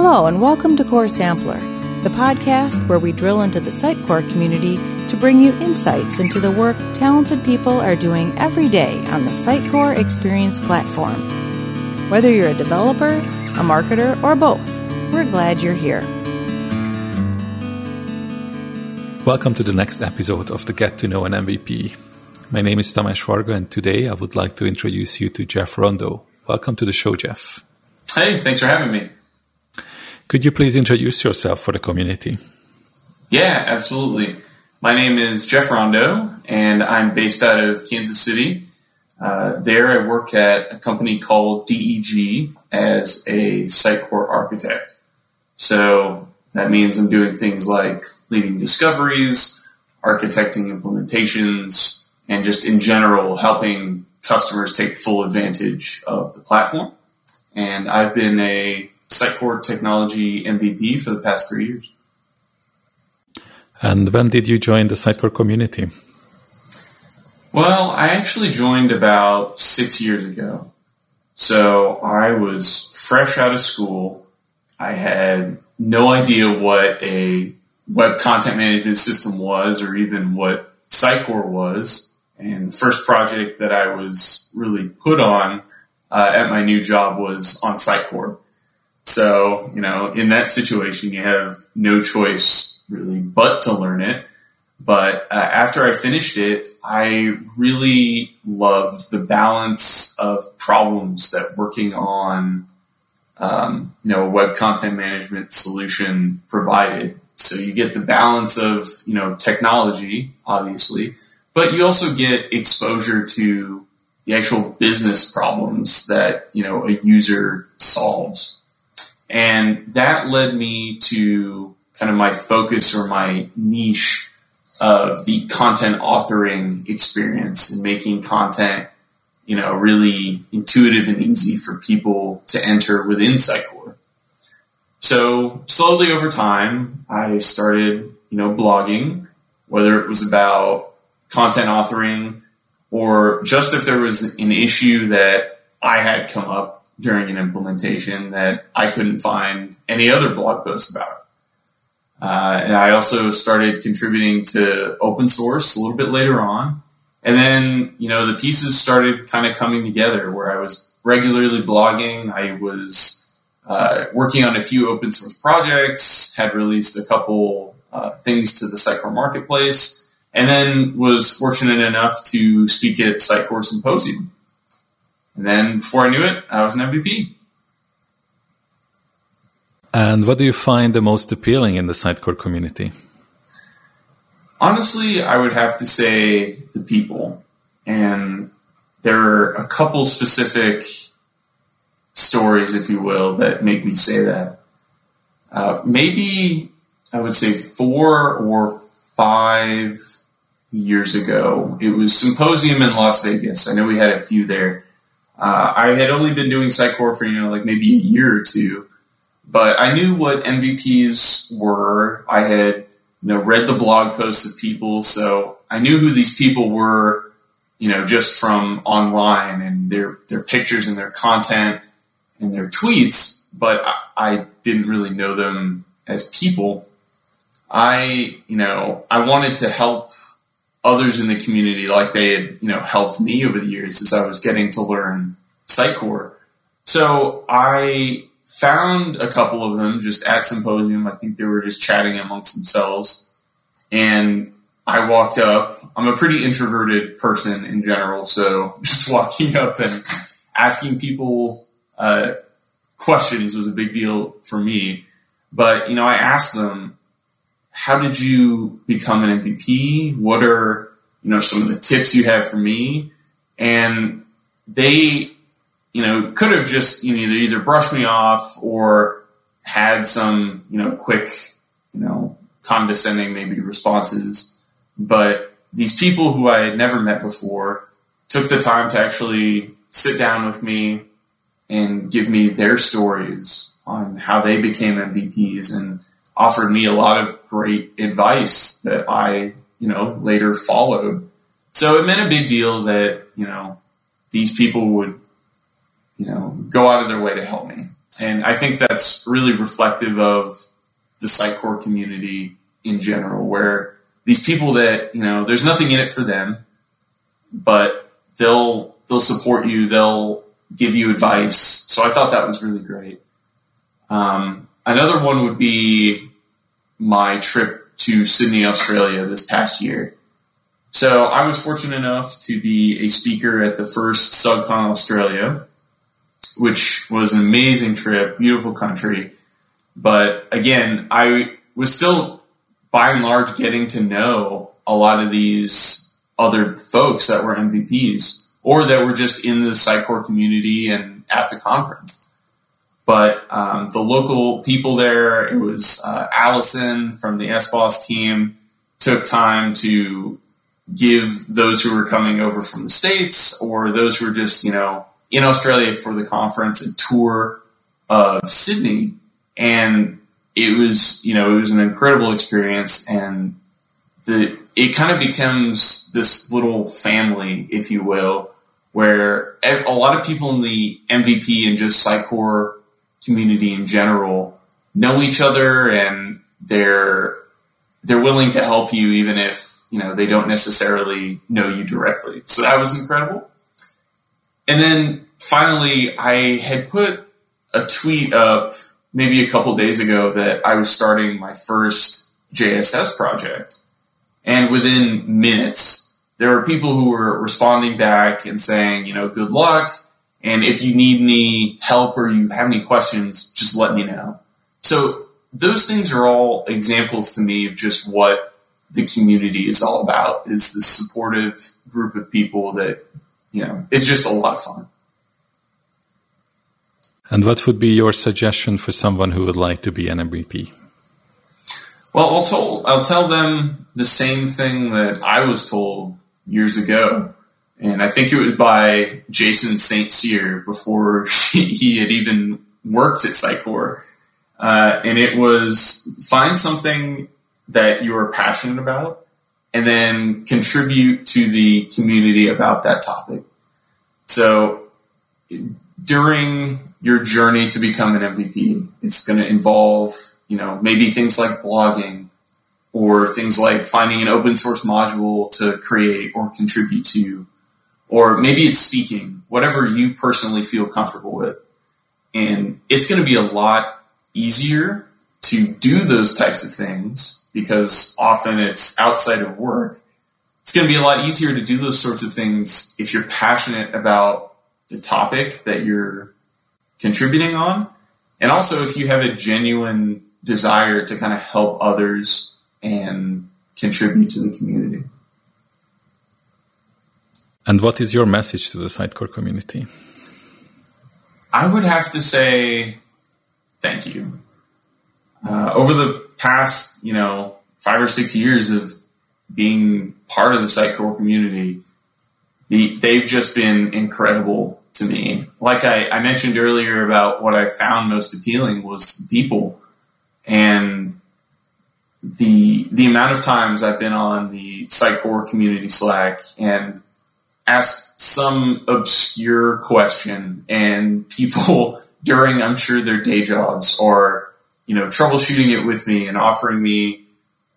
Hello, and welcome to Core Sampler, the podcast where we drill into the Sitecore community to bring you insights into the work talented people are doing every day on the Sitecore Experience platform. Whether you're a developer, a marketer, or both, we're glad you're here. Welcome to the next episode of the Get to Know an MVP. My name is Tamas Varga, and today I would like to introduce you to Jeff Rondo. Welcome to the show, Jeff. Hey, thanks for having me. Could you please introduce yourself for the community? Yeah, absolutely. My name is Jeff Rondo, and I'm based out of Kansas City. Uh, there, I work at a company called DEG as a Sitecore architect. So that means I'm doing things like leading discoveries, architecting implementations, and just in general helping customers take full advantage of the platform. And I've been a Sitecore Technology MVP for the past three years. And when did you join the Sitecore community? Well, I actually joined about six years ago. So I was fresh out of school. I had no idea what a web content management system was or even what Sitecore was. And the first project that I was really put on uh, at my new job was on Sitecore. So, you know, in that situation, you have no choice really but to learn it. But uh, after I finished it, I really loved the balance of problems that working on, um, you know, a web content management solution provided. So you get the balance of, you know, technology, obviously, but you also get exposure to the actual business problems that, you know, a user solves. And that led me to kind of my focus or my niche of the content authoring experience and making content, you know, really intuitive and easy for people to enter within Sitecore. So slowly over time, I started, you know, blogging, whether it was about content authoring or just if there was an issue that I had come up during an implementation that I couldn't find any other blog posts about. Uh, and I also started contributing to open source a little bit later on. And then, you know, the pieces started kind of coming together where I was regularly blogging. I was uh, working on a few open source projects, had released a couple uh, things to the Sitecore marketplace, and then was fortunate enough to speak at Sitecore Symposium. And then before I knew it, I was an MVP. And what do you find the most appealing in the Sitecore community? Honestly, I would have to say the people. And there are a couple specific stories, if you will, that make me say that. Uh, maybe I would say four or five years ago, it was Symposium in Las Vegas. I know we had a few there. Uh, I had only been doing Sitecore for, you know, like maybe a year or two, but I knew what MVPs were. I had, you know, read the blog posts of people, so I knew who these people were, you know, just from online and their, their pictures and their content and their tweets, but I, I didn't really know them as people. I, you know, I wanted to help others in the community like they had, you know, helped me over the years as I was getting to learn Sitecore. So I found a couple of them just at Symposium. I think they were just chatting amongst themselves. And I walked up. I'm a pretty introverted person in general, so just walking up and asking people uh, questions was a big deal for me. But, you know, I asked them, how did you become an MVP? What are you know some of the tips you have for me? And they, you know, could have just you know either brushed me off or had some you know quick you know condescending maybe responses. But these people who I had never met before took the time to actually sit down with me and give me their stories on how they became MVPs and offered me a lot of great advice that I, you know, later followed. So it meant a big deal that, you know, these people would, you know, go out of their way to help me. And I think that's really reflective of the Sitecore community in general, where these people that, you know, there's nothing in it for them, but they'll, they'll support you. They'll give you advice. So I thought that was really great. Um, another one would be my trip to Sydney, Australia this past year. So I was fortunate enough to be a speaker at the first SUGCON Australia, which was an amazing trip, beautiful country. But again, I was still by and large getting to know a lot of these other folks that were MVPs or that were just in the Sitecore community and at the conference. But um, the local people there, it was uh, Allison from the SBOSS team, took time to give those who were coming over from the States or those who were just, you know, in Australia for the conference a tour of Sydney. And it was, you know, it was an incredible experience. And the, it kind of becomes this little family, if you will, where a lot of people in the MVP and just Sitecore community in general know each other and they're they're willing to help you even if you know they don't necessarily know you directly. So that was incredible. And then finally, I had put a tweet up maybe a couple days ago that I was starting my first JSS project, and within minutes, there were people who were responding back and saying, you know, good luck. And if you need any help or you have any questions, just let me know. So those things are all examples to me of just what the community is all about is the supportive group of people that, you know, it's just a lot of fun. And what would be your suggestion for someone who would like to be an MVP? Well, I'll, tell, I'll tell them the same thing that I was told years ago. And I think it was by Jason St. Cyr before he had even worked at Sitecore. Uh, and it was find something that you are passionate about and then contribute to the community about that topic. So during your journey to become an MVP, it's going to involve, you know, maybe things like blogging or things like finding an open source module to create or contribute to, or maybe it's speaking, whatever you personally feel comfortable with. And it's going to be a lot easier to do those types of things because often it's outside of work. It's going to be a lot easier to do those sorts of things if you're passionate about the topic that you're contributing on. And also if you have a genuine desire to kind of help others and contribute to the community. And what is your message to the Sitecore community? I would have to say thank you. Uh, over the past, you know, five or six years of being part of the Sitecore community, the, they've just been incredible to me. Like I, I mentioned earlier about what I found most appealing was the people and the the amount of times I've been on the Sitecore community Slack and asked some obscure question and people during I'm sure their day jobs are, you know troubleshooting it with me and offering me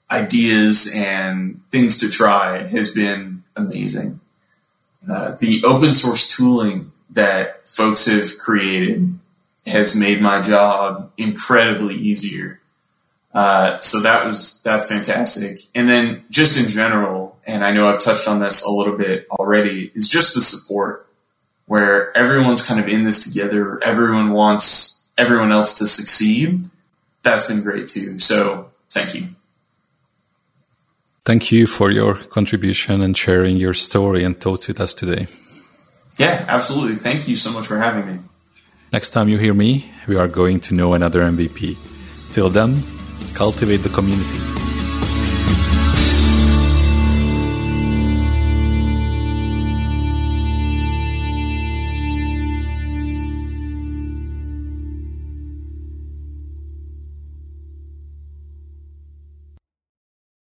ideas and things to try has been amazing. Uh, the open source tooling that folks have created has made my job incredibly easier. Uh, so that was that's fantastic. And then just in general, and I know I've touched on this a little bit already, is just the support where everyone's kind of in this together. Everyone wants everyone else to succeed. That's been great too. So thank you. Thank you for your contribution and sharing your story and thoughts with us today. Yeah, absolutely. Thank you so much for having me. Next time you hear me, we are going to know another MVP. Till then, cultivate the community.